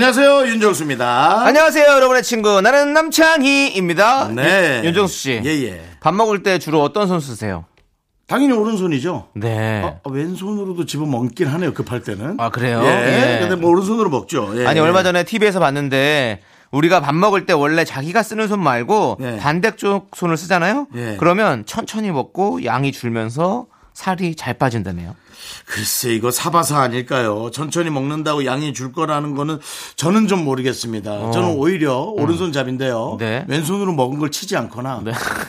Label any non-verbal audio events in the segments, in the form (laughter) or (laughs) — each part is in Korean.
안녕하세요 윤정수입니다. 안녕하세요, 여러분의 친구. 나는 남창희입니다. 네. 윤- 윤정수 씨. 예예. 밥 먹을 때 주로 어떤 손 쓰세요? 당연히 오른손이죠. 네. 아, 왼손으로도 집어 먹긴 하네요. 급할 때는. 아, 그래요? 예. 예. 근데 뭐 오른손으로 먹죠. 예. 아니, 얼마 전에 TV에서 봤는데, 우리가 밥 먹을 때 원래 자기가 쓰는 손 말고 예. 반대쪽 손을 쓰잖아요? 예. 그러면 천천히 먹고 양이 줄면서 살이 잘 빠진다네요. 글쎄 이거 사바사 아닐까요? 천천히 먹는다고 양이 줄 거라는 거는 저는 좀 모르겠습니다. 저는 오히려 오른손잡인데요. 음. 네. 왼손으로 먹은 걸 치지 않거나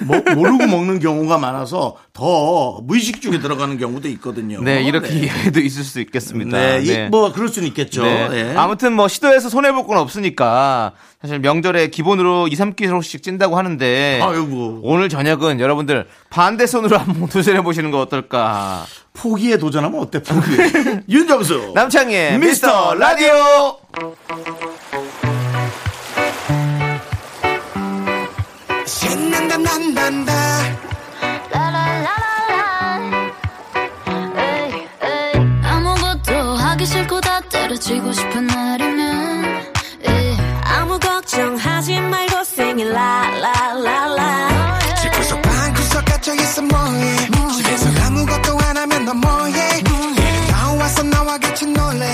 뭐, 모르고 먹는 경우가 많아서 더 무의식 중에 들어가는 경우도 있거든요. 네, 이렇게 이해도 있을 수 있겠습니다. 네, 이- 뭐 그럴 수는 있겠죠. 네. 예. 아무튼 뭐 시도해서 손해 볼 건 없으니까 사실 명절에 기본으로 2, 3kg씩 찐다고 하는데 아이고. 오늘 저녁은 여러분들 반대 손으로 한번 (laughs) 도전해 보시는 거 어떨까? 포기에 도전하면 어때? 포기. (laughs) 윤정수. 남창희의 미스터 미스터 라디오. 신난다 난단다 아무것도 하기 싫고 다 때려치고 싶은 같이 놀래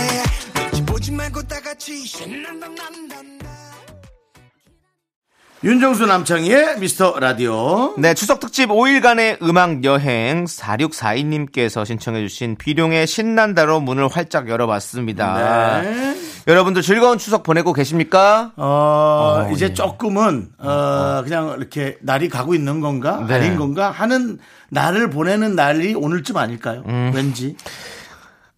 눈치 보지 말고 다 같이 신난다 윤정수 남창희의 미스터 라디오. 네, 추석 특집 5일간의 음악 여행 4642님께서 신청해주신 비룡의 신난다로 문을 활짝 열어봤습니다. 네. 여러분들 즐거운 추석 보내고 계십니까? 어, 이제 예. 조금은 어, 그냥 이렇게 날이 가고 있는 건가 네. 아닌 건가 하는 날을 보내는 날이 오늘쯤 아닐까요? 왠지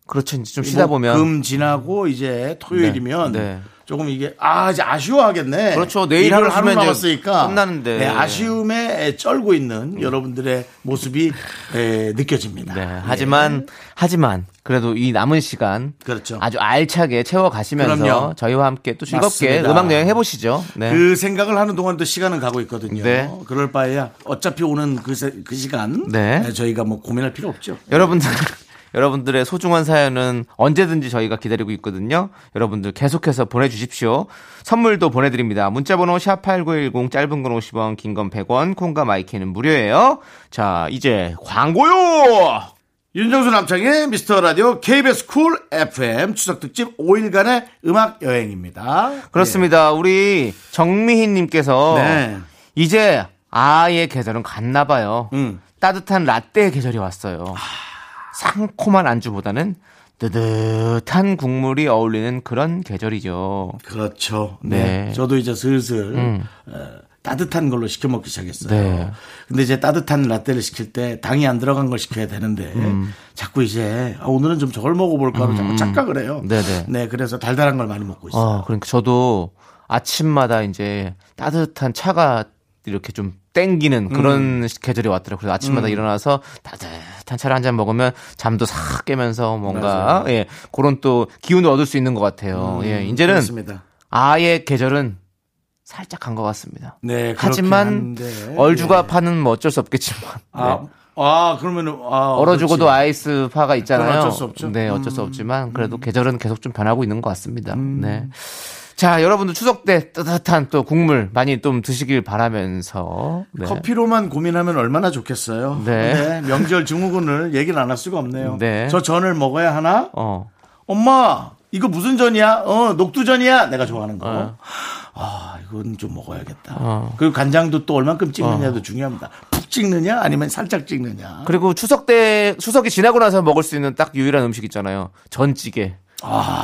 그렇죠. 이제 좀 음. 쉬다 뭐 보면. 금 지나고 이제 토요일이면 네, 네. 조금 이게 아 이제 아쉬워하겠네. 그렇죠. 내일 하루 하루 남았으니까 끝나는데. 네, 아쉬움에 쩔고 있는 여러분들의 모습이 에, 느껴집니다. 네, 하지만, 하지만, 그래도 이 남은 시간. 그렇죠. 아주 알차게 채워 가시면서 그럼요. 저희와 함께 또 즐겁게 맞습니다. 음악 여행 해보시죠. 네. 그 생각을 하는 동안도 시간은 가고 있거든요. 네. 그럴 바에야 어차피 오는 그, 세- 그 시간 네. 에, 저희가 뭐 고민할 필요 없죠. 여러분들 여러분들의 소중한 사연은 언제든지 저희가 기다리고 있거든요. 여러분들 계속해서 보내주십시오. 선물도 보내드립니다. 문자번호 샵 #8910 짧은 건 50원, 긴 건 100원, 콩과 마이크는 무료예요. 자, 이제 광고요. 윤정수 남창희의 미스터 라디오 KBS 쿨 FM 추석 특집 5일간의 음악 여행입니다. 그렇습니다. 우리 정미희님께서 네. 이제 아의 계절은 갔나 봐요. 음. 따뜻한 라떼 계절이 왔어요. 상콤한 안주보다는 뜨뜻한 국물이 어울리는 그런 계절이죠. 그렇죠. 네. 네. 음. 저도 이제 슬슬 어, 따뜻한 걸로 시켜 먹기 시작했어요. 네. 근데 이제 따뜻한 라떼를 시킬 때 당이 안 들어간 걸 시켜야 되는데 음. 자꾸 이제 아, 오늘은 좀 저걸 먹어볼까 하고 자꾸 착각을 해요. 네네. 네, 그래서 달달한 걸 많이 먹고 있어요. 어, 그러니까 저도 아침마다 이제 따뜻한 차가 이렇게 좀 땡기는 그런 음. 계절이 왔더라고요. 그래서 아침마다 일어나서 따뜻 한 차를 한 잔 먹으면 잠도 싹 깨면서 뭔가 맞아요. 예 그런 또 기운을 얻을 수 있는 것 같아요. 예 이제는 음, 그렇습니다. 아의 계절은 살짝 간 것 같습니다. 네, 하지만 얼주가 네. 파는 뭐 어쩔 수 없겠지만 아, 네. 아 그러면은 아, 얼어 죽어도 그렇지. 아이스 파가 있잖아요. 어쩔 수 없죠. 음. 네, 어쩔 수 없지만 그래도 계절은 계속 좀 변하고 있는 것 같습니다. 네. 자, 여러분들 추석 때 따뜻한 또 국물 많이 좀 드시길 바라면서 네. 커피로만 고민하면 얼마나 좋겠어요. 네. 네, 명절 증후군을 얘기를 안 할 수가 없네요. 네. 저 전을 먹어야 하나? 어. 엄마, 이거 무슨 전이야? 어, 녹두전이야? 내가 좋아하는 거. 어. 아, 이건 좀 먹어야겠다. 어. 그리고 간장도 또 얼만큼 찍느냐도 중요합니다. 푹 찍느냐? 아니면 살짝 찍느냐? 그리고 추석 때 추석이 지나고 나서 먹을 수 있는 딱 유일한 음식 있잖아요. 전찌개.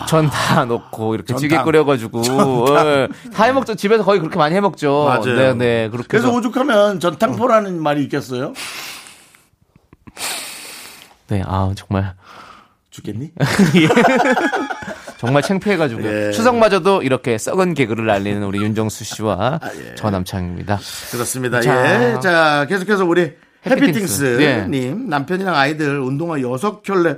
전다 넣고 이렇게 찌개 아. 끓여가지고 예. 다 해먹죠. 집에서 거의 그렇게 많이 해먹죠. 맞아요. 네, 네. 그렇게 그래서 해서 오죽하면 전탕포라는 말이 있겠어요? 네, 아 정말 죽겠니? (laughs) 정말 창피해가지고 예. 추석마저도 이렇게 썩은 개그를 날리는 우리 윤정수 씨와 예. 저 남창입니다. 그렇습니다. 자. 예. 자, 계속해서 우리 해피띵스. 해피띵스님 남편이랑 아이들 운동화 여섯 켤레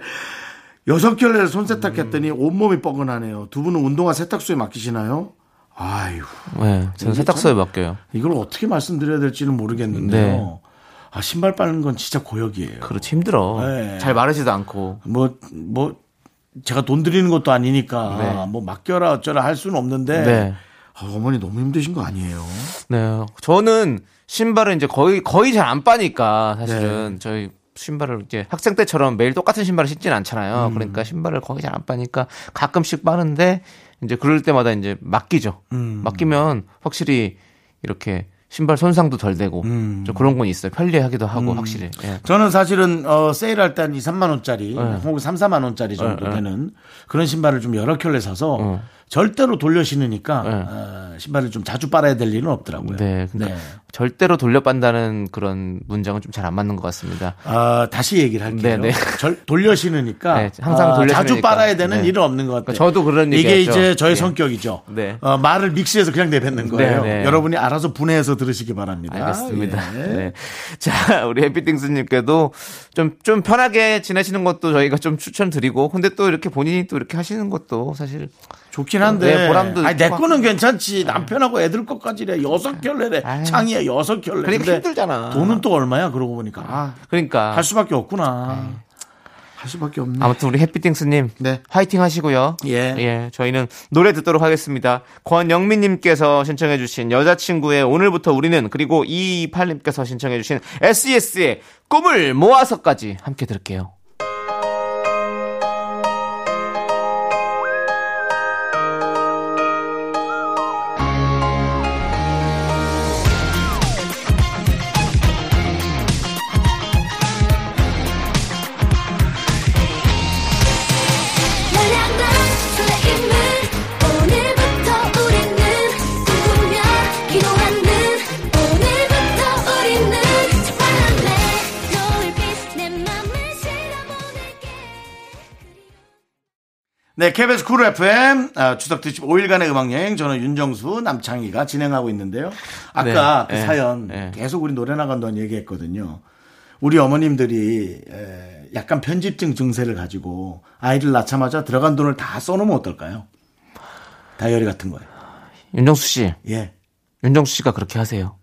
여섯 켤레를 손 세탁했더니 온몸이 뻐근하네요. 두 분은 운동화 세탁소에 맡기시나요? 아유, 네, 저는 세탁소에 맡겨요. 이걸 어떻게 말씀드려야 될지는 모르겠는데요. 아, 신발 빨는 건 진짜 고역이에요. 그렇지 힘들어. 네. 잘 마르지도 않고. 뭐, 뭐, 제가 돈 드리는 것도 아니니까, 네. 뭐, 맡겨라, 어쩌라 할 수는 없는데, 네. 아, 어머니 너무 힘드신 거 아니에요? 네. 저는 신발을 이제 거의 거의 잘 안 빠니까 사실은 네. 저희 신발을 이제 학생 때처럼 매일 똑같은 신발을 신진 않잖아요. 음. 그러니까 신발을 거의 잘 안 빠니까 가끔씩 빠는데 이제 그럴 때마다 이제 맡기죠. 음. 맡기면 확실히 이렇게 신발 손상도 덜 되고 음. 좀 그런 건 있어요. 편리하기도 하고 확실히. 예. 저는 사실은 어, 세일할 때 한 2, 3만 원짜리 네. 혹은 3, 4만 원짜리 정도 되는 그런 신발을 좀 여러 켤레 사서 어. 절대로 돌려 신으니까 네. 어, 신발을 좀 자주 빨아야 될 일은 없더라고요. 네. 그러니까 절대로 돌려 빤다는 그런 문장은 좀 잘 안 맞는 것 같습니다. 어, 다시 얘기를 할게요. 네, 네. 절, 돌려 신으니까 네, 항상 어, 돌려 자주 신으니까. 빨아야 되는 네. 일은 없는 것 같아요. 저도 그런 이게 얘기했죠. 이제 저의 예. 성격이죠. 네. 어, 말을 믹스해서 그냥 내뱉는 거예요. 네, 네. 여러분이 알아서 분해해서 들으시기 바랍니다. 알겠습니다. 예. 네. 자, 우리 해피띵스님께도 좀, 좀 편하게 지내시는 것도 저희가 좀 추천드리고, 근데 또 이렇게 본인이 또 이렇게 하시는 것도 사실 좋긴 한데. 네, 보람도 아니, 내. 거는 괜찮지. 남편하고 애들 것까지래. 여섯 켤레래. 아유. 창이야, 여섯 켤레. 그러니까 힘들잖아. 돈은 또 얼마야, 그러고 보니까. 아, 그러니까. 할 수밖에 없구나. 할 수밖에 없네. 아무튼 우리 해피띵스님 네. 화이팅 하시고요. 예. 저희는 노래 듣도록 하겠습니다. 권영민님께서 신청해주신 여자친구의 오늘부터 우리는 그리고 228님께서 신청해주신 SES의 꿈을 모아서까지 함께 들을게요. 네, KBS 쿨 FM 아, 추석 특집 5일간의 음악 여행 저는 윤정수 남창희가 진행하고 있는데요. 아까 네, 그 네, 사연 네. 계속 우리 노래 나간다는 얘기했거든요. 우리 어머님들이 에, 약간 편집증 증세를 가지고 아이를 낳자마자 들어간 돈을 다 써놓으면 어떨까요? 다이어리 같은 거에. 윤정수 씨, 예. 윤정수 씨가 그렇게 하세요.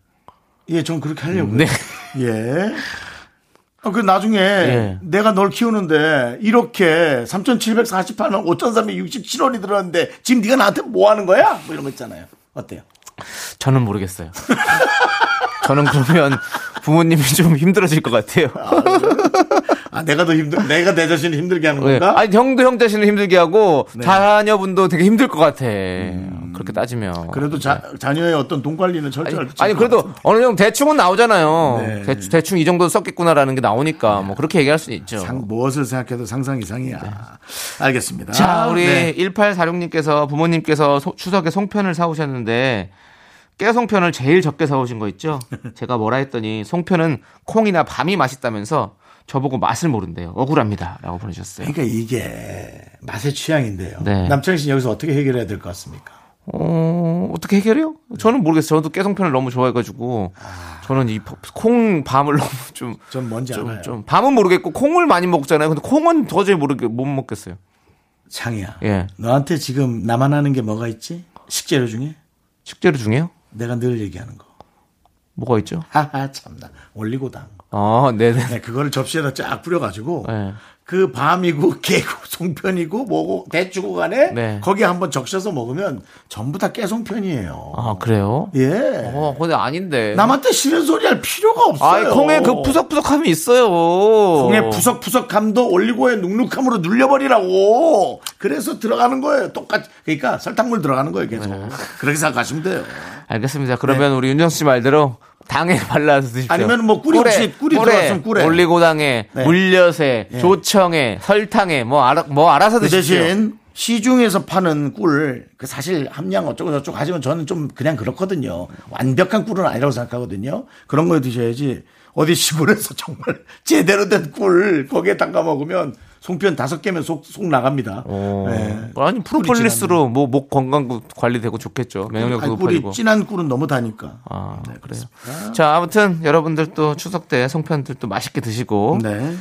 예, 전 그렇게 하려고요. 네. 예. 어, 그 나중에 예. 내가 널 키우는데 이렇게 3,748원 5,367원이 들었는데 지금 네가 나한테 뭐 하는 거야? 뭐 이런 거 있잖아요. 어때요? 저는 모르겠어요. (laughs) 저는 그러면 (laughs) 부모님이 좀 힘들어질 것 같아요. 아, 내가 더 힘들, 내가 내 자신을 힘들게 하는 네. 건가? 아니 형도 형 자신을 힘들게 하고 자녀분도 되게 힘들 것 같아. 그렇게 따지면. 그래도 자, 자녀의 어떤 돈 관리는 아니, 철저할 아니 그래도 어느 정도 대충은 나오잖아요. 네. 대충, 대충 이 정도 썼겠구나라는 게 나오니까 뭐 그렇게 얘기할 수 있죠. 상, 무엇을 생각해도 상상 이상이야. 알겠습니다. 자, 우리 네. 1846님께서 부모님께서 소- 추석에 송편을 사오셨는데 깨송편을 제일 적게 사오신 거 있죠? (laughs) 제가 뭐라 했더니 송편은 콩이나 밤이 맛있다면서 저보고 맛을 모른대요. 억울합니다. 라고 보내주셨어요. 그러니까 이게 맛의 취향인데요. 네. 남창희 씨는 여기서 어떻게 해결해야 될 것 같습니까? 어, 어떻게 해결해요? 저는 모르겠어요. 저도 깨송편을 너무 좋아해가지고 저는 이 콩 밤을 너무 좀, 전 뭔지 좀, 알아요. 좀 밤은 모르겠고 콩을 많이 먹잖아요. 근데 콩은 도저히 모르게 못 먹겠어요. 창이야. 예. 너한테 지금 나만 하는 게 뭐가 있지? 식재료 중에? 식재료 중에요? 내가 늘 얘기하는 거. 뭐가 있죠? 하하, 참나. 올리고당. 아, 네네. 네, 그거를 접시에다 쫙 뿌려가지고 네. 그 밤이고 (laughs) 깨고 송편이고 뭐고 대추고 간에 네. 거기에 한번 적셔서 먹으면 전부 다 깨송편이에요. 아, 그래요? 예. 어, 근데 아닌데. 남한테 싫은 소리 할 필요가 없어요. 아, 콩에 그 푸석푸석함이 있어요. 콩의 푸석푸석함도 올리고의 눅눅함으로 눌려버리라고. 그래서 들어가는 거예요. 똑같이. 그러니까 설탕물 들어가는 거예요, 계속. 네. 그렇게 생각하시면 돼요. 알겠습니다. 그러면 우리 윤정수 씨 말대로 당에 (laughs) 발라서 드십시오. 네. 아니면 뭐 꿀이 혹시 꿀이 들어갔으면 꿀에. 올리고당에, 네. 물엿에, 조청에, 설탕에, 뭐 알아, 뭐 알아서 그 드십시오. 대신 시중에서 파는 꿀, 그 사실 함량 어쩌고 저쩌고 하지만 저는 좀 그냥 그렇거든요. 완벽한 꿀은 아니라고 생각하거든요. 그런 거 드셔야지 어디 시골에서 (laughs) 정말 제대로 된 꿀 거기에 담가 먹으면 송편 다섯 개면 속, 속 나갑니다. 어. 네. 아니 프로폴리스로 뭐 목 건강 관리되고 좋겠죠. 꿀이 높아지고. 진한 꿀은 너무 다니까. 아, 그래요. 자, 아무튼 여러분들 또 추석 때 송편들 또 맛있게 드시고 네.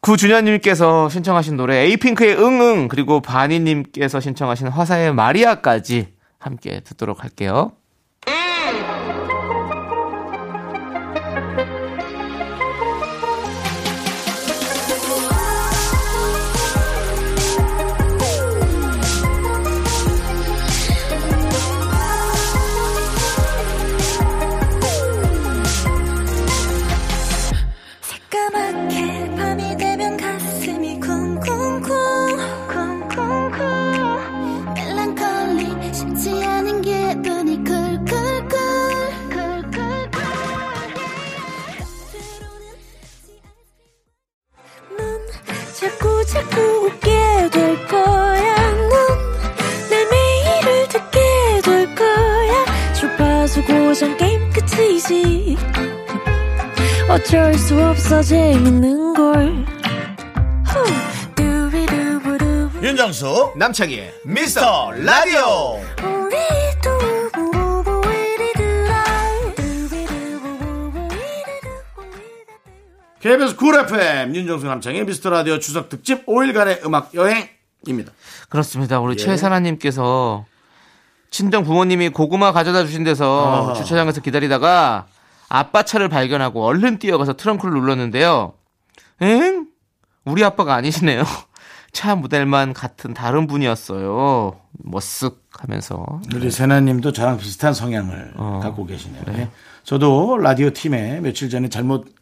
구준현님께서 신청하신 노래 에이핑크의 응응 그리고 바니님께서 신청하신 화사의 마리아까지 함께 듣도록 할게요. 남창희의 미스터 라디오. KBS 쿨 FM 윤정수 남창희의 미스터 라디오 추석 특집 5일간의 음악 여행입니다. 그렇습니다. 우리 예. 최사나님께서 친정 부모님이 고구마 가져다 주신 데서 아. 주차장에서 기다리다가 아빠 차를 발견하고 얼른 뛰어가서 트렁크를 눌렀는데요. 엥? 우리 아빠가 아니시네요. 차 모델만 같은 다른 분이었어요. 머쓱 하면서. 우리 세나님도 저랑 비슷한 성향을 어. 갖고 계시네요. 예. 저도 라디오 팀에 며칠 전에 잘못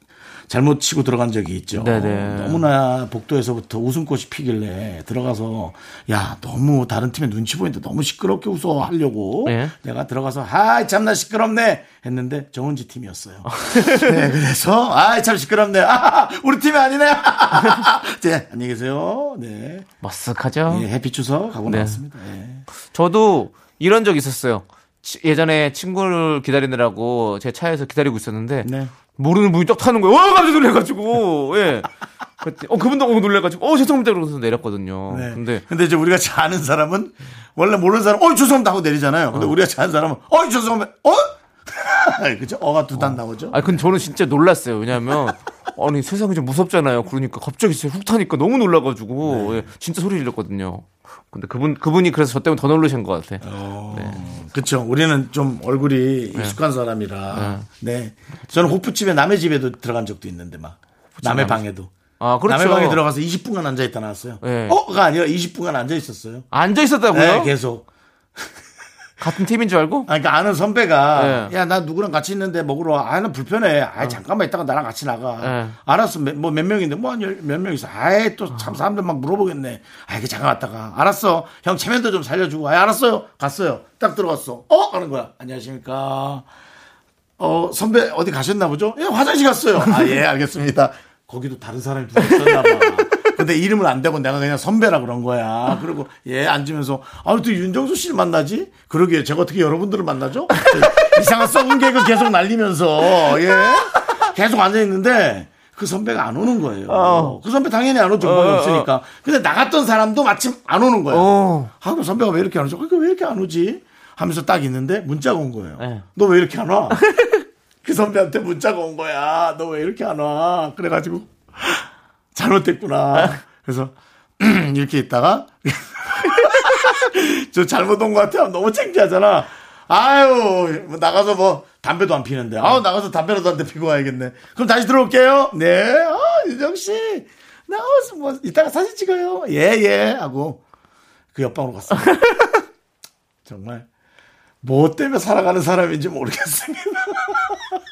잘못 치고 들어간 적이 있죠. 네네. 너무나 복도에서부터 웃음꽃이 피길래 들어가서 야 너무 다른 팀에 눈치 보이는데 너무 시끄럽게 웃어 하려고 네. 내가 들어가서 아이 참나 시끄럽네 했는데 정은지 팀이었어요. (laughs) 네 그래서 아이 참 시끄럽네. 아, 우리 팀이 아니네. (laughs) 네 안녕히 계세요. 네 머쓱하죠? 예, 해피 추석 하고 네. 나왔습니다. 예. 저도 이런 적 있었어요. 치- 예전에 친구를 기다리느라고 제 차에서 기다리고 있었는데 네. 모르는 분이 딱 타는 거예요. 어, 깜짝 놀래가지고 예. 그랬더니, 어 그분도 어, 놀래가지고 어 죄송합니다 그러면서 내렸거든요. 네. 근데 근데 이제 우리가 잘 아는 사람은 원래 모르는 사람 어 죄송합니다 하고 내리잖아요. 근데 우리가 잘 아는 사람은 어 죄송합니다. 어? (laughs) 그죠? 어가 두단 나오죠. 아 근데 저는 진짜 놀랐어요. 왜냐하면 아니 세상이 좀 무섭잖아요. 그러니까 갑자기 훅 타니까 너무 놀라가지고 네. 예, 진짜 소리 질렀거든요. 근데 그분 그분이 그래서 저 때문에 더 놀라신 것 같아. 그렇죠. 우리는 좀 얼굴이 익숙한 사람이라. 네. 저는 호프집에 남의 집에도 들어간 적도 있는데 막 남의 방에도. 아 그렇죠. 남의 방에 들어가서 20분간 앉아 있다 나왔어요. 네. 어가 아니라 20분간 앉아 있었어요. 앉아 있었다고요? 네, 계속. 같은 팀인 줄 알고? 아, 그러니까 아는 선배가 네. 야나 누구랑 같이 있는데 먹으러 와. 아는 불편해. 아 잠깐만 있다가 나랑 같이 나가. 네. 알았어. 뭐 몇 명인데 뭐몇명 있어. 아이 또 참 사람들 막 물어보겠네. 아 이게 잠깐 왔다가 알았어. 형 체면도 좀 살려주고. 아 알았어요. 갔어요. 딱 들어갔어. 어 하는 거야. 안녕하십니까. 어 선배 어디 가셨나 보죠? 예 화장실 갔어요. 아 예 알겠습니다. 거기도 다른 사람이 있었나 봐. 근데 이름을 안 대고 내가 그냥 선배라 그런 거야. 그리고 예 앉으면서 아또 윤정수 씨를 만나지? 그러게 제가 어떻게 여러분들을 만나죠? 이상한 썩은 개그 계속 날리면서 예 계속 앉아 있는데 그 선배가 안 오는 거예요. 그 선배 당연히 안 오죠. 정보이 없으니까. 근데 나갔던 사람도 마침 안 오는 거예요. 어. 하고 선배가 왜 이렇게 안 오죠? 그러니까 왜 이렇게 안 오지? 하면서 딱 있는데 문자가 온 거예요. 네. 너왜 이렇게 안 와? (laughs) 그 선배한테 문자가 온 거야. 너 왜 이렇게 안 와? 그래가지고 잘못됐구나. 그래서 (clears throat) 이렇게 있다가 (laughs) 저 잘못 온 것 같아. 너무 창피하잖아. 아유 뭐 나가서 뭐 담배도 안 피는데. 아우 나가서 담배라도 한 대 피고 와야겠네. 그럼 다시 들어올게요. 네. 아 윤정 씨 나와서 뭐 이따가 사진 찍어요. 예 예 하고 그 옆방으로 갔어요. (laughs) 정말 뭐 때문에 살아가는 사람인지 모르겠습니다. (laughs)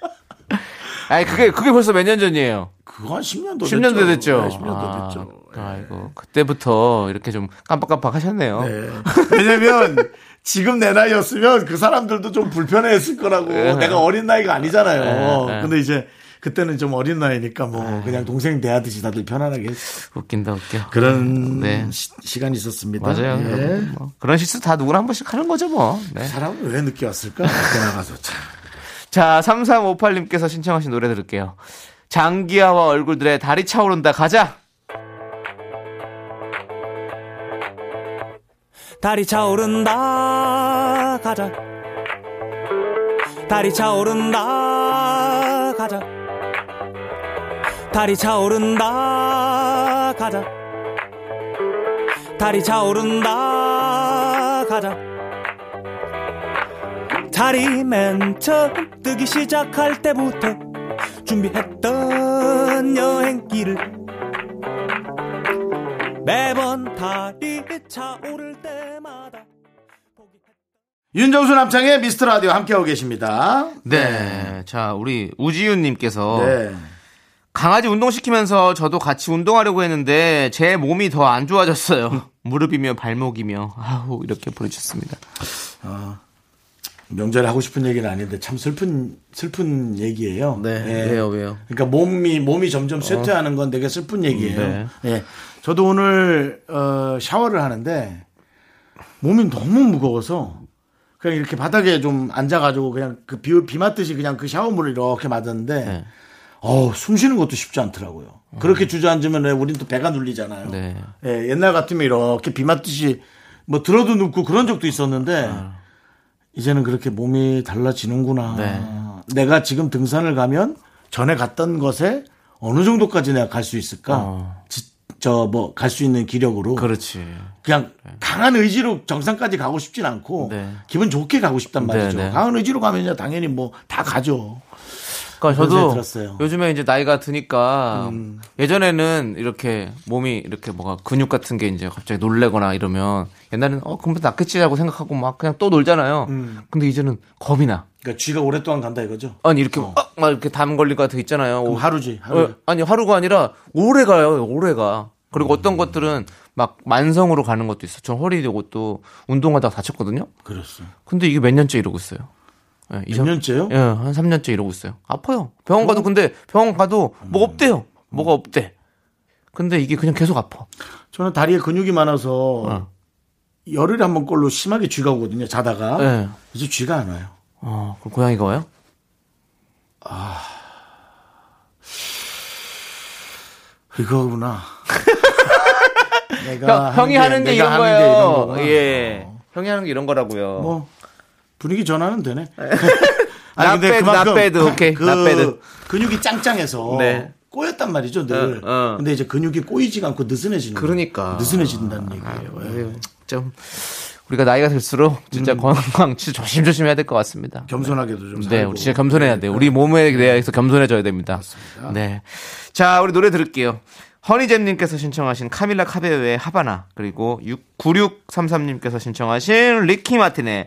아니 그게 그게 벌써 몇 년 전이에요. 그거 한 10년 도 10년도 됐죠. 네, 10년도 아, 됐죠. 아이고 그때부터 이렇게 좀 깜빡깜빡 하셨네요. 네. (laughs) 왜냐면 지금 내 나이였으면 그 사람들도 좀 불편해했을 거라고. 네. 내가 어린 나이가 아니잖아요. 네, 네. 근데 이제 그때는 좀 어린 나이니까 뭐 그냥 동생 대하듯이 다들 편안하게 했- 웃긴다 웃겨. 그런 네. 시, 간이 있었습니다. 맞아요. 예. 여러분. 뭐 그런 실수 다 누구나 한 번씩 하는 거죠 뭐. 네. 사람은 왜 늦게 왔을까? 밖에 나가서 참. 자, 3358님께서 신청하신 노래 들을게요. 장기하와 얼굴들의 달이 차오른다. 가자! 달이 차오른다. 가자. 달이 차오른다. 가자. 달이 차오른다. 가자. 달이 차오른다. 가자. 달이 맨 처음 뜨기 시작할 때부터 준비했던 여행길을 매번 달이 차오를 때마다 윤정수 남창의 미스터 라디오 함께하고 계십니다. 네. 자, 우리 우지윤님께서 네. 강아지 운동시키면서 저도 같이 운동하려고 했는데 제 몸이 더 안 좋아졌어요. (laughs) 무릎이며 발목이며 아우 이렇게 보내주셨습니다. 명절에 하고 싶은 얘기는 아닌데 참 슬픈 슬픈 얘기예요. 네. 왜요, 왜요? 그러니까 몸이 몸이 점점 쇠퇴하는 건 되게 슬픈 얘기예요. 네. 예. 저도 오늘 어, 샤워를 하는데 몸이 너무 무거워서 그냥 이렇게 바닥에 좀 앉아가지고 그냥 그 비, 비 맞듯이 그냥 그 샤워물을 이렇게 맞았는데 네. 어우, 숨 쉬는 것도 쉽지 않더라고요. 그렇게 주저앉으면 우린 또 배가 눌리잖아요. 음. 네. 예, 옛날 같으면 이렇게 비 맞듯이 뭐 들어도 눕고 그런 적도 있었는데 이제는 그렇게 몸이 달라지는구나. 아. 네. 내가 지금 등산을 가면 전에 갔던 것에 어느 정도까지 내가 갈 수 있을까? 저뭐 갈 수 있는 기력으로 어. 그렇지. 그냥 강한 의지로 정상까지 가고 싶진 않고 네. 기분 좋게 가고 싶단 말이죠. 네, 네. 강한 의지로 가면요 당연히 뭐 다 가죠. 그러니까 저도 들었어요. 음. 요즘에 이제 나이가 드니까 예전에는 이렇게 몸이 이렇게 뭐가 근육 같은 게 이제 갑자기 놀래거나 이러면 옛날에는 어 그럼 낫겠지라고 생각하고 막 그냥 또 놀잖아요. 음. 근데 이제는 겁이 나. 그러니까 쥐가 오랫동안 간다 이거죠. 아니 이렇게 어, 막 이렇게 담 걸릴 것거 있잖아요. 그럼 오- 하루지. 하루. 어, 아니 하루가 아니라 오래 가요. 오래 가. 그리고 어떤 것들은 막 만성으로 가는 것도 있어. 전 허리 이것도 운동하다가 다쳤거든요. 그렇어. 근데 이게 몇 년째 이러고 있어요. 예, 이몇 정- 년째요? 예, 한 3년째 이러고 있어요. 아파요. 병원 가도 근데 병원 가도 뭐가 없대요. 뭐가 없대. 근데 이게 그냥 계속 아파. 저는 다리에 근육이 많아서 어. 열흘에 한 번 꼴로 심하게 쥐가 오거든요. 자다가 네. 이제 쥐가 안 와요. 어, 그럼 고양이가 와요? 이거구나. (laughs) 내가 형, 이 하는 게 이런 하는 게 이런 거예요. 예. 형이 하는 게 이런 거라고요. 뭐 분위기 전환은 되네. Not bad, not bad. 오케이. 그 bad. 근육이 짱짱해서 네. 꼬였단 말이죠, 늘. 어, 어. 근데 이제 근육이 꼬이지가 않고 느슨해지는. 그러니까. 느슨해진다는 얘기예요. 예. 예, 좀 우리가 나이가 들수록 진짜 건강 진짜 조심조심 해야 될 것 같습니다. 겸손하게도 좀 네, 살고. 우리 진짜 겸손해야 돼요. 우리 몸에 대해서 겸손해져야 됩니다. 네. 자, 우리 노래 들을게요. 허니잼님께서 신청하신 카밀라 카베오의 하바나, 그리고 9633님께서 신청하신 리키 마틴의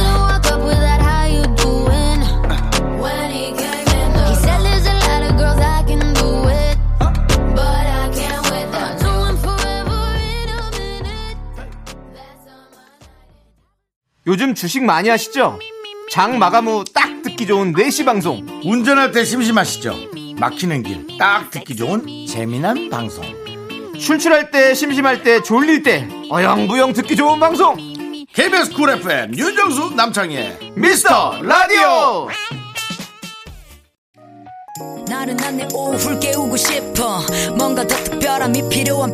요즘 주식 많이 하시죠? 장 마감 후 딱 듣기 좋은 4시 방송. 운전할 때 심심하시죠? 막히는 길 딱 듣기 좋은 재미난 방송. 출출할 때, 심심할 때, 졸릴 때, 어영부영 듣기 좋은 방송. KBS 쿨 FM 윤정수 남창희의 미스터 라디오! 나른한 내 오후를 깨우고 싶어 뭔가 더 특별함이 필요한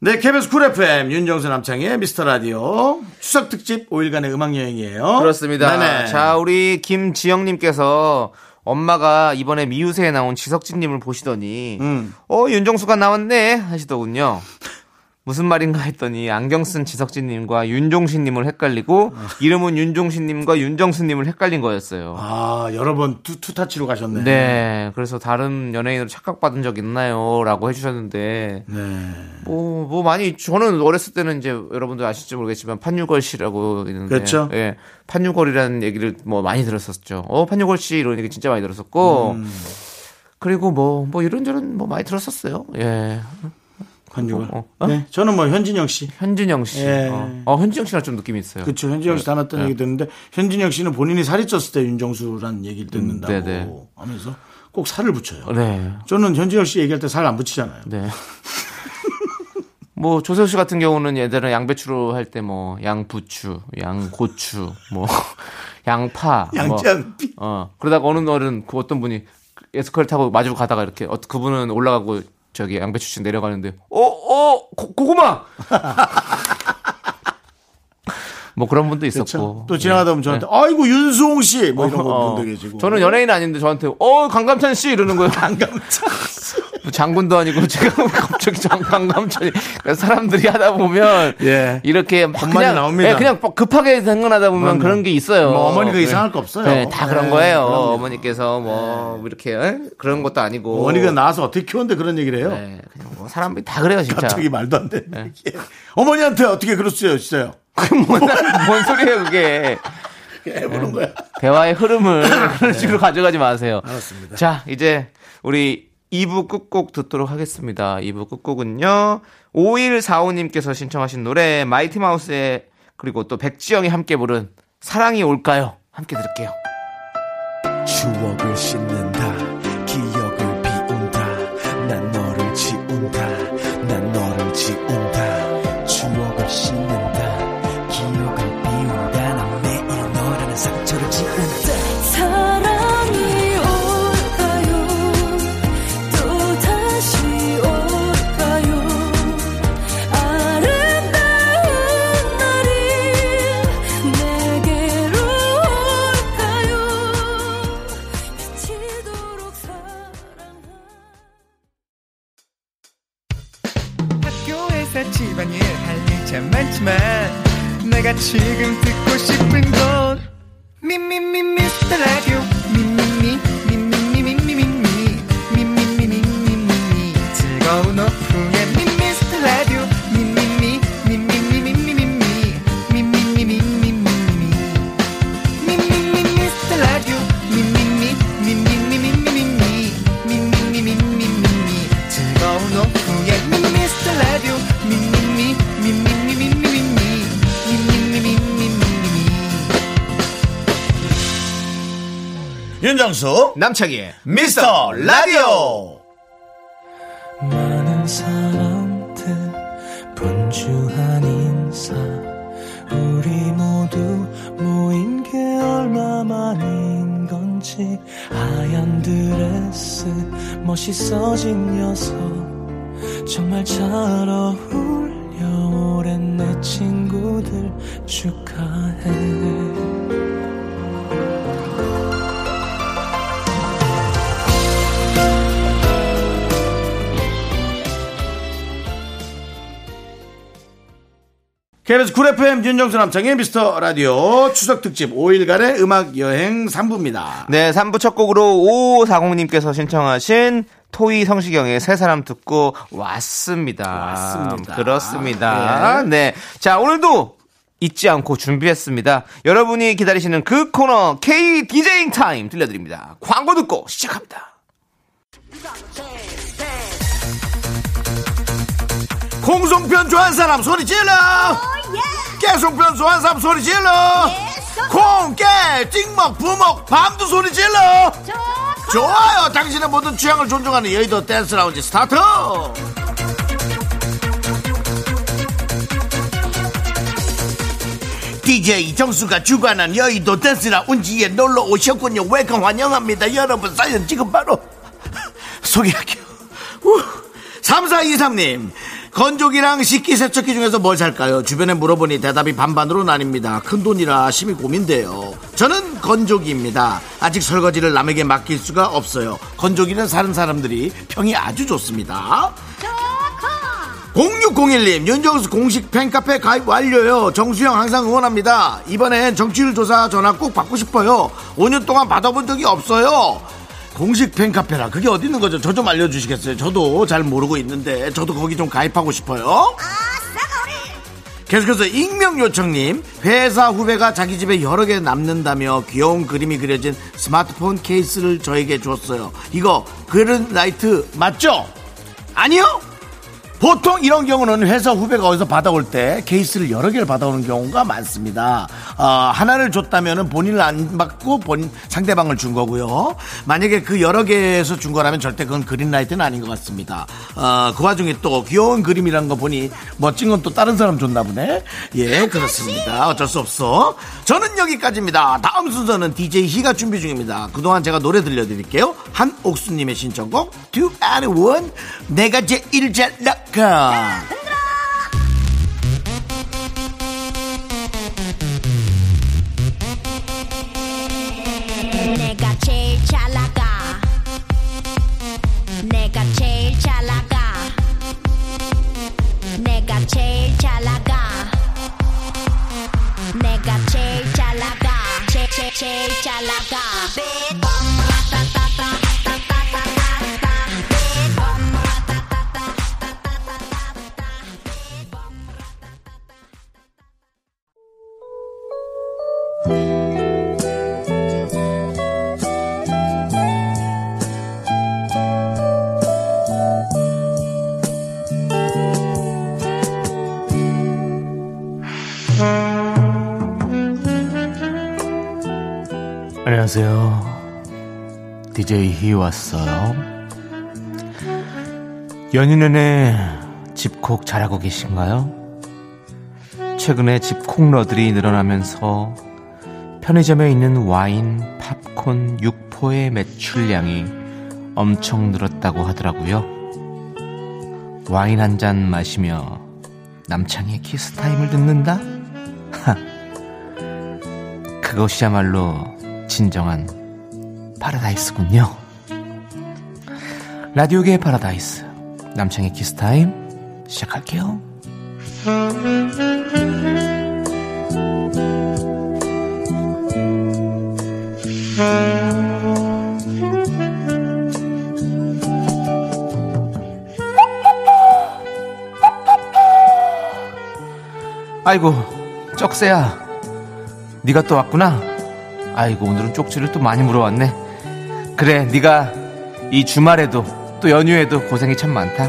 네 KBS 쿨 FM 윤정수 남창희의 미스터 라디오 추석 특집 5일간의 음악 여행이에요 그렇습니다. 네네. 자, 우리 김지영님께서 엄마가 이번에 미우새에 나온 지석진님을 보시더니, 음. 어, 윤정수가 나왔네 하시더군요. 무슨 말인가 했더니 안경 쓴 지석진님과 윤종신님을 헷갈리고 이름은 윤종신님과 윤정수님을 헷갈린 거였어요. 아, 여러 번 two, two touch로 가셨네. 네, 그래서 다른 연예인으로 착각받은 적 있나요? 라고 해주셨는데, 네. 뭐, 뭐 많이, 저는 어렸을 때는 이제 여러분들 아실지 모르겠지만 판유걸 씨라고 있는데, 그렇죠. 예, 판유걸이라는 얘기를 뭐 많이 들었었죠. 어, 판유걸 씨 이런 얘기 진짜 많이 들었었고, 음. 그리고 뭐, 뭐 이런저런 뭐 많이 들었었어요. 예. 관주가. 어, 어? 네. 저는 뭐 현진영 씨. 현진영 씨. 예. 어, 어, 현진영 씨랑 좀 느낌이 있어요. 그렇죠. 현진영 씨 닮았다는 얘기 듣는데 현진영 씨는 본인이 살이 쪘을 때 윤정수란 얘기를 듣는다고 음, 네네. 하면서 꼭 살을 붙여요. 네. 저는 현진영 씨 얘기할 때 살 안 붙이잖아요. 네. 뭐 조세호 씨 같은 경우는 예전에 양배추로 할 때 뭐 양부추, 양고추, 뭐 (laughs) 양파, 뭐, 양장비. 어 그러다가 어느 날은 그 어떤 분이 에스컬레이터 타고 마주 가다가 이렇게 어, 그분은 올라가고 저기 양배추 씨 내려가는데 어 어 고구마 (laughs) 뭐 그런 분도 있었고 그렇죠. 또 지나가다 보면 네. 저한테 아이고 윤수홍 씨뭐 이런 어, 분도 계시고. 저는 연예인 아닌데 저한테 어 강감찬 씨 이러는 거예요. (laughs) 강감찬 뭐 장군도 아니고 제가 (laughs) 갑자기 장 강감찬이 그래서 사람들이 하다 보면 예. 이렇게 막 그냥 나옵니다. 예, 그냥 막 급하게 생각나다 보면 그럼요. 그런 게 있어요. 뭐 어머니가 네. 이상할 거 없어요. 네, 다 그런 네, 거예요. 그럼요. 어머니께서 뭐 이렇게 예? 그런 것도 아니고 어머니가 나와서 어떻게 키웠는데 그런 얘기를 해요. 네, 그냥 뭐 사람들이 다 그래요 진짜. 갑자기 말도 안 되는 네. 어머니한테 어떻게 그랬어요, 진짜요? 뭔, 뭔 소리예요 그게? 해보는 거야. 대화의 흐름을 (laughs) 그런 식으로 가져가지 마세요. 알았습니다. 자, 이제 우리 2부 끝곡 듣도록 하겠습니다. 2부 끝곡은요. 5145님께서 신청하신 노래 마이티 마우스의 그리고 또 백지영이 함께 부른 사랑이 올까요? 함께 들을게요. 추억을 씻는다 기억을 비운다 난 너를 지운다 지금 듣 윤정수, 남창희의 미스터 라디오. 많은 사람들 분주한 인사. 우리 모두 모인 게 얼마만인 건지 하얀 드레스 멋있어진 녀석. 정말 잘 어울려 오랜 내 친구들 축하해 KBS 쿨 FM 윤정수 남창희의 미스터 라디오 추석 특집 5일간의 음악 여행 3부입니다. 네, 3부 첫 곡으로 5540님께서 신청하신 토이 성시경의 세 사람 듣고 왔습니다. 왔습니다. 그렇습니다. 네. 자, 오늘도 잊지 않고 준비했습니다. 여러분이 기다리시는 그 코너 K 디제잉 타임 들려드립니다. 광고 듣고 시작합니다. 콩송편 좋아하는 사람 소리 질러! 깨송편 좋아하는 사람 소리 질러! 콩, 깨, 찍먹, 부먹, 밤도 소리 질러! 좋아요! 당신의 모든 취향을 존중하는 여의도 댄스 라운지 스타트! DJ 정수가 주관한 여의도 댄스 라운지에 놀러 오셨군요. welcome 환영합니다. 여러분 사연 지금 바로 (laughs) 소개할게요. 3423님, 건조기랑 식기세척기 중에서 뭘 살까요? 주변에 물어보니 대답이 반반으로 나뉩니다. 큰 돈이라 심히 고민돼요. 저는 건조기입니다. 아직 설거지를 남에게 맡길 수가 없어요. 건조기는 사는 사람들이 평이 아주 좋습니다. 0601님, 윤정수 공식 팬카페 가입 완료요. 정수영 항상 응원합니다. 이번엔 정치율 조사 전화 꼭 받고 싶어요. 5년 동안 받아본 적이 없어요. 공식 팬카페라 그게 어디 있는 거죠? 저 좀 알려주시겠어요? 저도 잘 모르고 있는데 저도 거기 좀 가입하고 싶어요. 계속해서 익명 요청님 회사 후배가 자기 집에 여러 개 남는다며 귀여운 그림이 그려진 스마트폰 케이스를 저에게 줬어요. 이거 그린 라이트 맞죠? 아니요. 보통 이런 경우는 회사 후배가 어디서 받아올 때 케이스를 여러 개를 받아오는 경우가 많습니다. 아, 하나를 줬다면 본인을 안 받고 본 상대방을 준 거고요. 만약에 그 여러 개에서 준 거라면 절대 그건 그린라이트는 아닌 것 같습니다. 아, 그 와중에 또 귀여운 그림이란 거 보니 멋진 건 또 다른 사람 줬나 보네. 예, 그렇습니다. 어쩔 수 없어. 저는 여기까지입니다. 다음 순서는 DJ 희가 준비 중입니다. 그동안 제가 노래 들려드릴게요. 한옥수님의 신청곡 To Anyone 내가 제일 잘나 가. 내가 제일 잘 나가. 제일 잘 나가 안녕하세요. DJ 희 왔어요. 내내 집콕 잘하고 계신가요? 최근에 집콕러들이 늘어나면서 편의점에 있는 와인, 팝콘, 육포의 매출량이 엄청 늘었다고 하더라고요. 와인 한 잔 마시며 남창의 키스타임을 듣는다? 하, (laughs) 그것이야말로 진정한 파라다이스군요. 라디오계의 파라다이스 남창의 키스타임 시작할게요. 아이고 쩍새야 네가 또 왔구나 아이고 오늘은 쪽지를 또 많이 물어왔네 그래 네가 이 주말에도 또 연휴에도 고생이 참 많다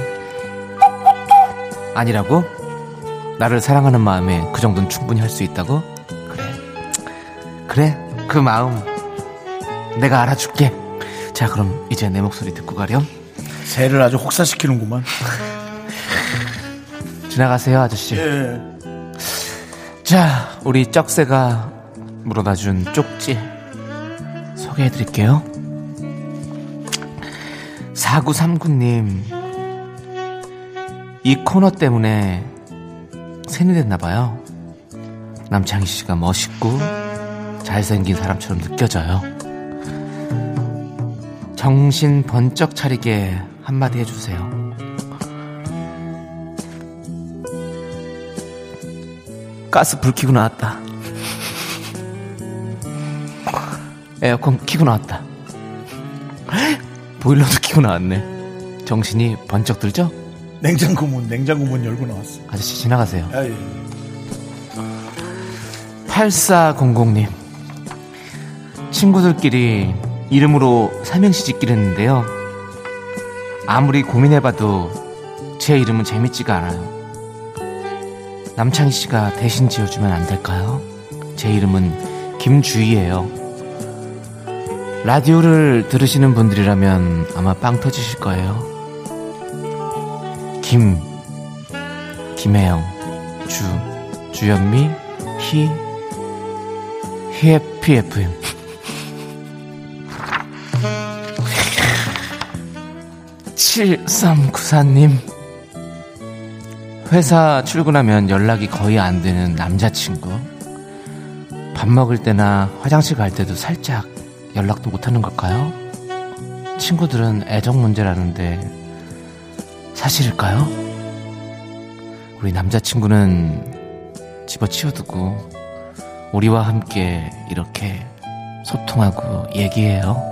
아니라고? 나를 사랑하는 마음에 그 정도는 충분히 할 수 있다고? 그래 그래 그 마음 내가 알아줄게 자 그럼 이제 내 목소리 듣고 가렴 새를 아주 혹사시키는구만. (laughs) 지나가세요 아저씨 예. 자, 우리 쩍새가 물어다 준 쪽지 소개해 드릴게요. 4939님, 이 코너 때문에 샌이 됐나봐요. 남창희 씨가 멋있고 잘생긴 사람처럼 느껴져요. 정신 번쩍 차리게 한마디 해주세요. 가스 불 켜고 나왔다. 에어컨 켜고 나왔다. 보일러도 켜고 나왔네. 정신이 번쩍 들죠? 냉장고 문, 냉장고 문 열고 나왔어. 아저씨 지나가세요. 아, 예. 8400님. 친구들끼리 이름으로 삼행시 짓기로 했는데요. 아무리 고민해봐도 제 이름은 재밌지가 않아요. 남창희 씨가 대신 지어주면 안 될까요? 제 이름은 김주희예요. 라디오를 들으시는 분들이라면 아마 빵 터지실 거예요. 김, 김혜영, 주, 주현미, 희, 해피 FM. (7394님) 회사 출근하면 연락이 거의 안 되는 남자친구. 밥 먹을 때나 화장실 갈 때도 살짝 연락도 못 하는 걸까요? 친구들은 애정 문제라는데 사실일까요? 우리 남자친구는 집어치워두고 우리와 함께 이렇게 소통하고 얘기해요.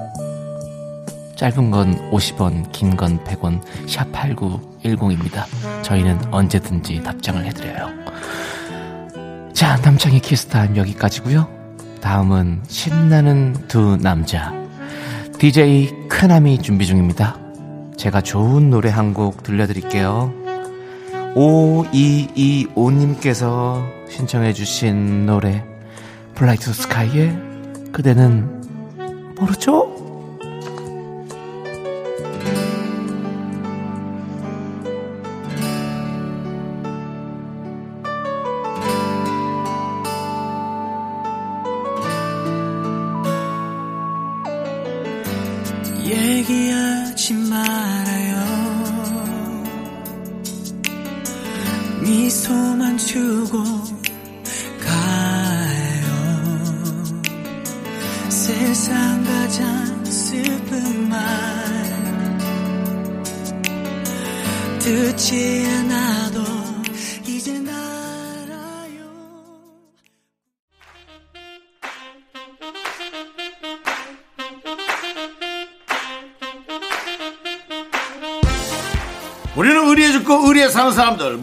짧은 건 50원, 긴 건 100원, 샵8910입니다. 저희는 언제든지 답장을 해드려요. 자, 남창희 키스타임 여기까지고요 다음은 신나는 두 남자. DJ 크나미 준비 중입니다. 제가 좋은 노래 한 곡 들려드릴게요. 5225님께서 신청해주신 노래, 블라이트 스카이의 그대는 모르죠?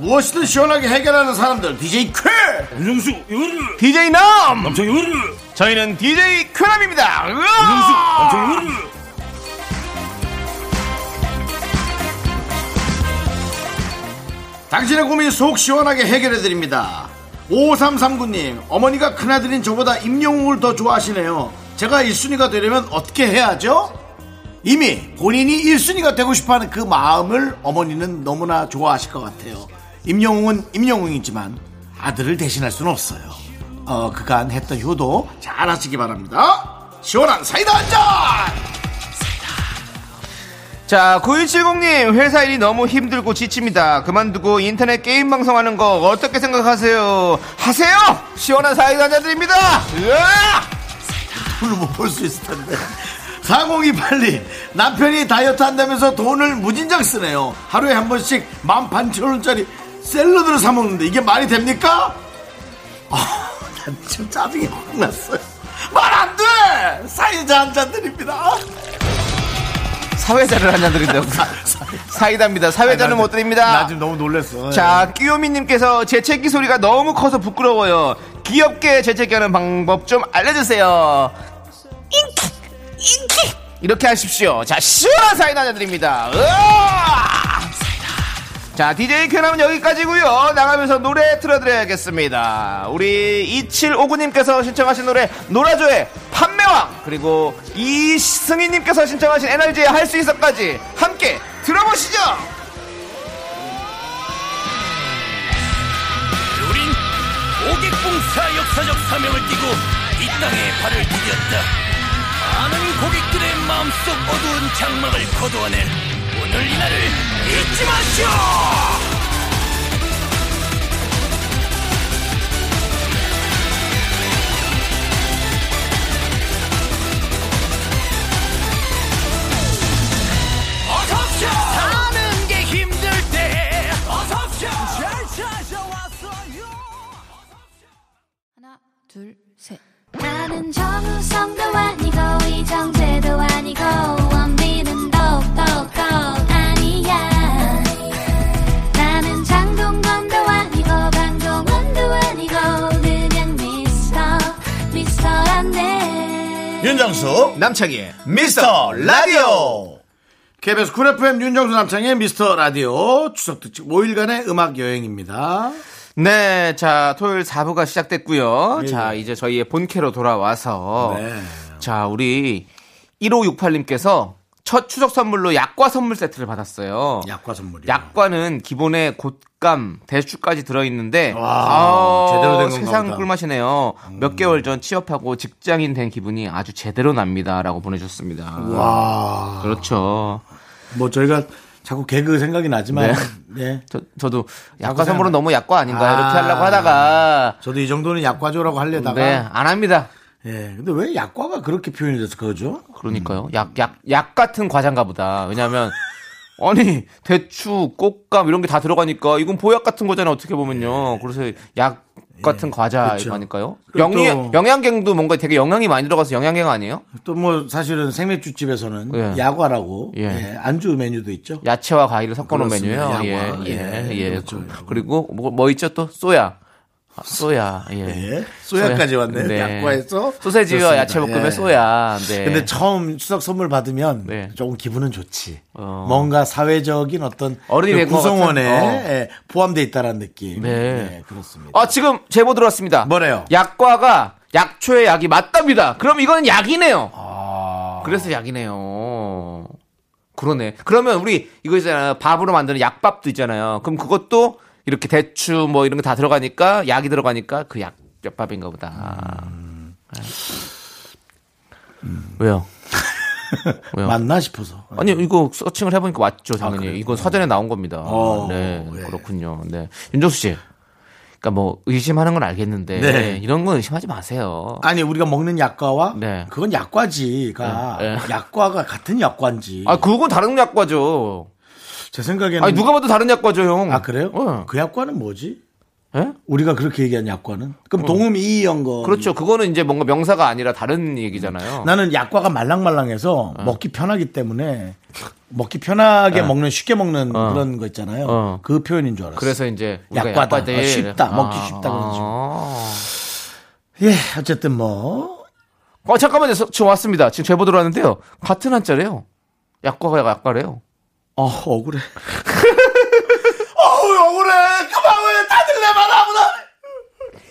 무엇이든 시원하게 해결하는 사람들 DJ 쾌! 윤정수 이거를 DJ 남! 남창희 이거를 저희는 DJ 쾌남입니다. 윤정수 남창희 이거를 당신의 고민 속 시원하게 해결해드립니다. 5339님 어머니가 큰아들인 저보다 임영웅을 더 좋아하시네요. 제가 1순위가 되려면 어떻게 해야죠? 이미 본인이 1순위가 되고 싶어하는 그 마음을 어머니는 너무나 좋아하실 것 같아요 임영웅은 임영웅이지만 아들을 대신할 수는 없어요 어, 그간 했던 효도 잘 하시기 바랍니다 시원한 사이다 한 잔 자, 9170님, 회사 일이 너무 힘들고 지칩니다. 그만두고 인터넷 게임 방송하는 거 어떻게 생각하세요? 하세요! 시원한 사이다 한잔 드립니다! 으아! 돈을 못 벌 수 있을 텐데. 4028님, 남편이 다이어트 한다면서 돈을 무진장 쓰네요. 하루에 한 번씩 18,000원짜리 샐러드를 사 먹는데 이게 말이 됩니까? 아, 난 지금 짜증이 확 났어요. 말 안 돼! 사이다 한 잔 드립니다. 사회자를 한 잔 드린다고. (laughs) 사이다입니다. 사회자는 못 드립니다. 나 지금 너무 놀랬어. 자, 끼요미님께서 재채기 소리가 너무 커서 부끄러워요. 귀엽게 재채기하는 방법 좀 알려주세요. 인기, 인기. 이렇게 하십시오. 자, 시원한 사인 하나 드립니다. 으아! 자, DJ 쾌남은 여기까지고요 나가면서 노래 틀어드려야겠습니다. 우리 2759님께서 신청하신 노래 노라조의 판매왕 그리고 이승희님께서 신청하신 에너지의 할 수 있어까지 함께 들어보시죠. 우린 고객봉사 역사적 사명을 띠고 이 땅에 발을 디뎠다. 많은 고객들의 마음속 어두운 장막을 거두어낸 오늘 이날을 잊지 마시오! 어서오쇼! 사는 게 힘들 때 어서오쇼! 잘 찾아왔어요! 하나, 둘, 셋. 나는 정우성도 아니고 이정재도 아니고 윤정수, 남창희의 미스터 라디오. KBS 쿨 FM 윤정수 남창희의 미스터 라디오 추석 특집 5일간의 음악 여행입니다. 네, 자, 토요일 4부가 시작됐고요. 예, 자, 예. 이제 저희의 본캐로 돌아와서 네. 자, 우리 1568님께서 첫 추석 선물로 약과 선물 세트를 받았어요. 약과 선물이요. 약과는 기본에 곶감, 대추까지 들어있는데 와, 아, 제대로 된 건가 세상. 음. 꿀맛이네요. 몇 개월 전 취업하고 직장인 된 기분이 아주 제대로 납니다라고 보내주셨습니다. 와. 그렇죠. 뭐 저희가 자꾸 개그 생각이 나지만 네. 네. 저, 저도 약과 선물은 너무 약과 아닌가 아. 이렇게 하려고 하다가 저도 이 정도는 약과조라고 하려다가 네, 안 합니다. 예. 근데 왜 약과가 그렇게 표현이 돼서 그거죠? 그러니까요. 약, 약, 약 같은 과자인가 보다. 왜냐면, (laughs) 아니 대추, 꽃감 이런 게 다 들어가니까 이건 보약 같은 거잖아요. 어떻게 보면요. 그래서 약 같은 과자 그렇죠. 영양 또- 영양갱도 뭔가 되게 영양이 많이 들어가서 영양갱 아니에요? 또 뭐 사실은 생맥주집에서는 예. 야과라고 예. 예, 안주 메뉴도 있죠. 야채와 과일을 섞어놓은. 메뉴예요. 야과. 예, 예, 예, 예. 그렇죠. 그리고 뭐, 뭐 있죠 또 소야. 아, 소야. 예. 예. 소야까지 왔네. 약과에서 소세지와 그렇습니다. 야채 볶음에 예. 소야. 네. 근데 처음 추석 선물 받으면 네. 조금 기분은 좋지. 어. 뭔가 사회적인 어떤 어른이 그 구성원에? 어. 예, 포함돼 있다라는 느낌. 네. 예, 그렇습니다. 아, 지금 제보 들어왔습니다. 뭐래요? 약과가 약초의 약이 맞답니다. 그럼 이거는 약이네요. 아. 그래서 약이네요. 그러네. 그러면 우리 이거 있잖아요. 밥으로 만드는 약밥도 있잖아요. 그럼 그것도 이렇게 대추 뭐 이런 거 다 들어가니까 약이 들어가니까 그 약, 약밥인가 보다. 네. 왜요? (laughs) 왜요? 맞나 싶어서. 아니 이거 서칭을 해보니까 맞죠 당연히 이건 사전에 나온 겁니다. 어, 네 예. 그렇군요. 네 윤정수 씨, 그러니까 뭐 의심하는 건 알겠는데 네. 이런 건 의심하지 마세요. 아니 우리가 먹는 약과와 네. 그건 약과지가 네, 네. 약과가 같은 약과인지. 아 그건 다른 약과죠. 제 생각에는 아니 누가 봐도 다른 약과죠 형. 아 그래요? 어. 그 약과는 뭐지? 예? 우리가 그렇게 얘기한 약과는? 그럼 동음 이이연 거. 그렇죠. 그거는 이제 뭔가 명사가 아니라 다른 얘기잖아요. 나는 약과가 말랑말랑해서 어. 먹기 편하기 때문에 먹기 편하게 먹는 쉽게 먹는 어. 그런 거 있잖아요. 어. 그 표현인 줄 알았어. 그래서 이제 약과다. 약과들. 아, 쉽다. 먹기 쉽다 그런 아. 예, 어쨌든 뭐 어 잠깐만요. 서- 지금 왔습니다. 지금 제보 들어왔는데요. 같은 한자래요. 약과가 약과래요. 어, 억울해. (laughs) 어우, 억울해. 그만 왜 다들 내 말 아무나.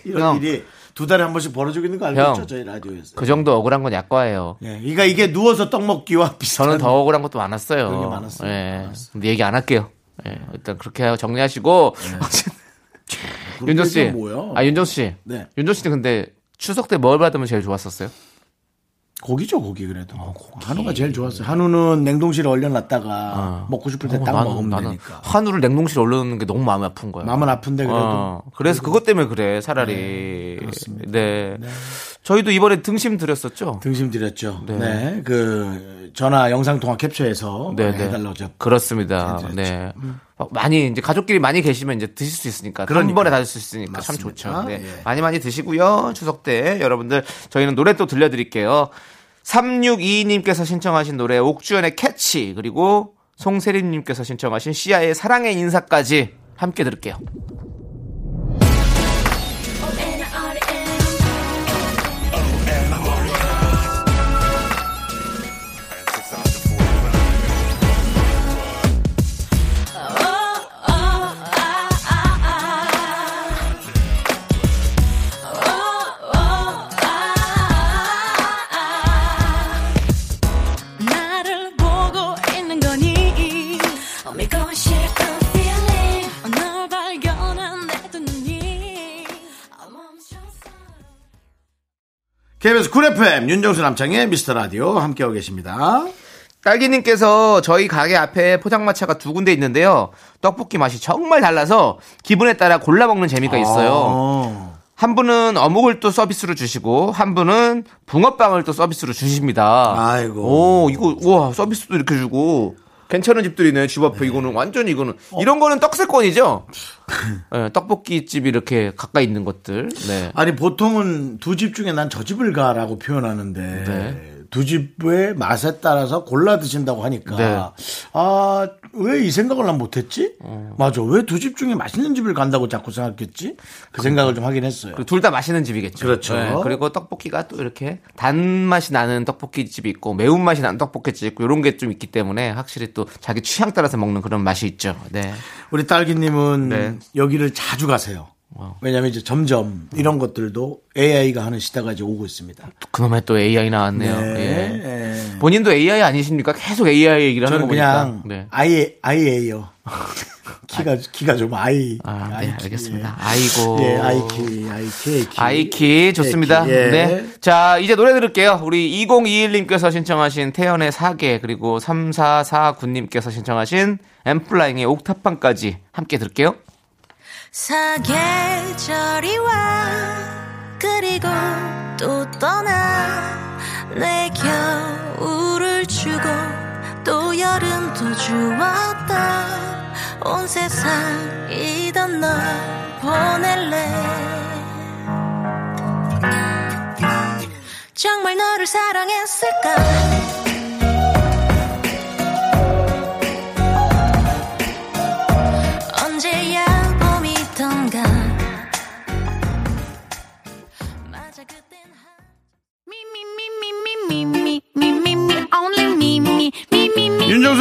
이런 형. 일이 두 달에 한 번씩 벌어지고 있는 거 알고 형. 있죠? 저희 라디오에서. 그 정도 억울한 건 약과예요. 예, 그러니까 이게 누워서 떡 먹기와 비슷한. 저는 더 억울한 것도 많았어요. 그런 게 많았어요. 예. 근데 얘기 안 할게요. 예. 일단 그렇게 정리하시고. (laughs) 윤정 씨. 뭐야? 아, 윤정 씨. 네. 윤정 씨는 근데 추석 때 뭘 받으면 제일 좋았었어요? 고기죠, 고기 그래도. 어, 한우가 제일 좋았어요. 한우는 냉동실에 얼려놨다가 먹고 싶을 때 어, 딱 먹으면 나는 되니까. 한우를 냉동실에 올려놓는 게 너무 마음이 아픈 거야. 마음은 아픈데 그래도. 어, 그래서 그것 때문에 그래, 차라리. 그렇습니다. 네. 저희도 이번에 등심 드렸었죠? 등심 드렸죠. 네. 네. 그 전화 영상 통화 캡처해서 네, 네. 해달라고 저 그렇습니다. 드렸죠. 네. 어, 많이 이제 가족끼리 많이 계시면 이제 드실 수 있으니까 한 그러니까요. 번에 다 드실 수 있으니까 참 맞습니다. 좋죠. 네. 예. 많이 많이 드시고요. 추석 때 여러분들 저희는 노래 또 들려드릴게요. 3622님께서 신청하신 노래 옥주연의 캐치 그리고 송세림님께서 신청하신 시아의 사랑의 인사까지 함께 들을게요. KBS 쿨 FM 윤정수 남창희의 미스터 라디오 함께하고 계십니다. 딸기님께서 저희 가게 앞에 포장마차가 두 군데 있는데요. 떡볶이 맛이 정말 달라서 기분에 따라 골라 먹는 재미가 있어요. 어. 한 분은 어묵을 또 서비스로 주시고 한 분은 붕어빵을 또 서비스로 주십니다. 아이고. 오 이거 우와 서비스도 이렇게 주고 괜찮은 집들이네 집 앞에 이거는 완전 이거는 어. 이런 거는 떡세권이죠. (laughs) 네, 떡볶이 집이 이렇게 가까이 있는 것들. 네. 아니 보통은 두 집 중에 난 저 집을 가라고 표현하는데 네. 두 집의 맛에 따라서 골라 드신다고 하니까 네. 아왜 이 생각을 난 못했지? 어. 맞아 왜 두 집 중에 맛있는 집을 간다고 자꾸 생각했지? 그 생각을 좀 하긴 했어요. 둘 다 맛있는 집이겠죠. 그렇죠. 네, 그리고 떡볶이가 또 이렇게 단맛이 나는 떡볶이 집이 있고 매운맛이 나는 떡볶이 집 있고 이런 게 좀 있기 때문에 확실히 또 자기 취향 따라서 먹는 그런 맛이 있죠. 네. 우리 딸기님은 네. 여기를 자주 가세요. 왜냐하면 이제 점점 이런 것들도 AI가 하는 시대가 이제 오고 있습니다. 그놈의 또 AI 나왔네요. 네. 예. 예. 본인도 AI 아니십니까? 계속 AI 얘기를 하는 저는 거 보니까. 그냥 네. 아이 아이예요. (laughs) 키가 키가 좀 아이. 아, 네, 아이키, 알겠습니다. 예. 아이고. 예, 아이키, 아이키, 아이키. 아이키 좋습니다. 예. 네. 자, 이제 노래 들을게요. 우리 2021님께서 신청하신 태연의 사계 그리고 3449님께서 신청하신 엠플라잉의 옥탑방까지 함께 들을게요. 사계절이 와 그리고 또 떠나 내 겨울을 주고 또 여름도 주었던 온 세상이던 널 보낼래. 정말 너를 사랑했을까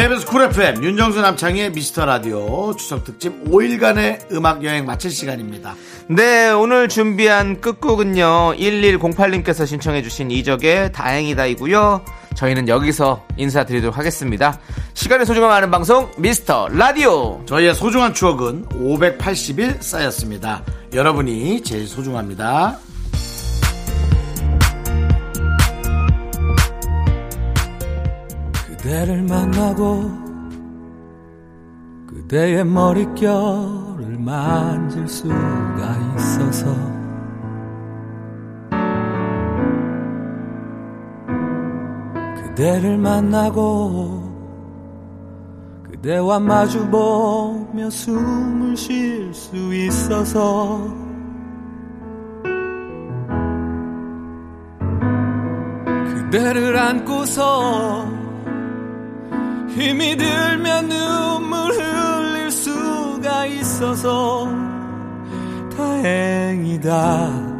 KBS 쿨 FM 윤정수 남창희의 미스터 라디오 추석 특집 5일간의 음악 여행 마칠 시간입니다. 네, 오늘 준비한 끝곡은요. 1108님께서 신청해 주신 이적의 다행이다이고요. 저희는 여기서 인사드리도록 하겠습니다. 시간의 소중함 아는 방송 미스터 라디오. 저희의 소중한 추억은 580일 쌓였습니다. 여러분이 제일 소중합니다. 그대를 만나고 그대의 머릿결을 만질 수가 있어서 그대를 만나고 그대와 마주보며 숨을 쉴 수 있어서 그대를 안고서 힘이 들면 눈물 흘릴 수가 있어서 다행이다.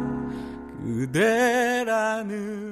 그대라는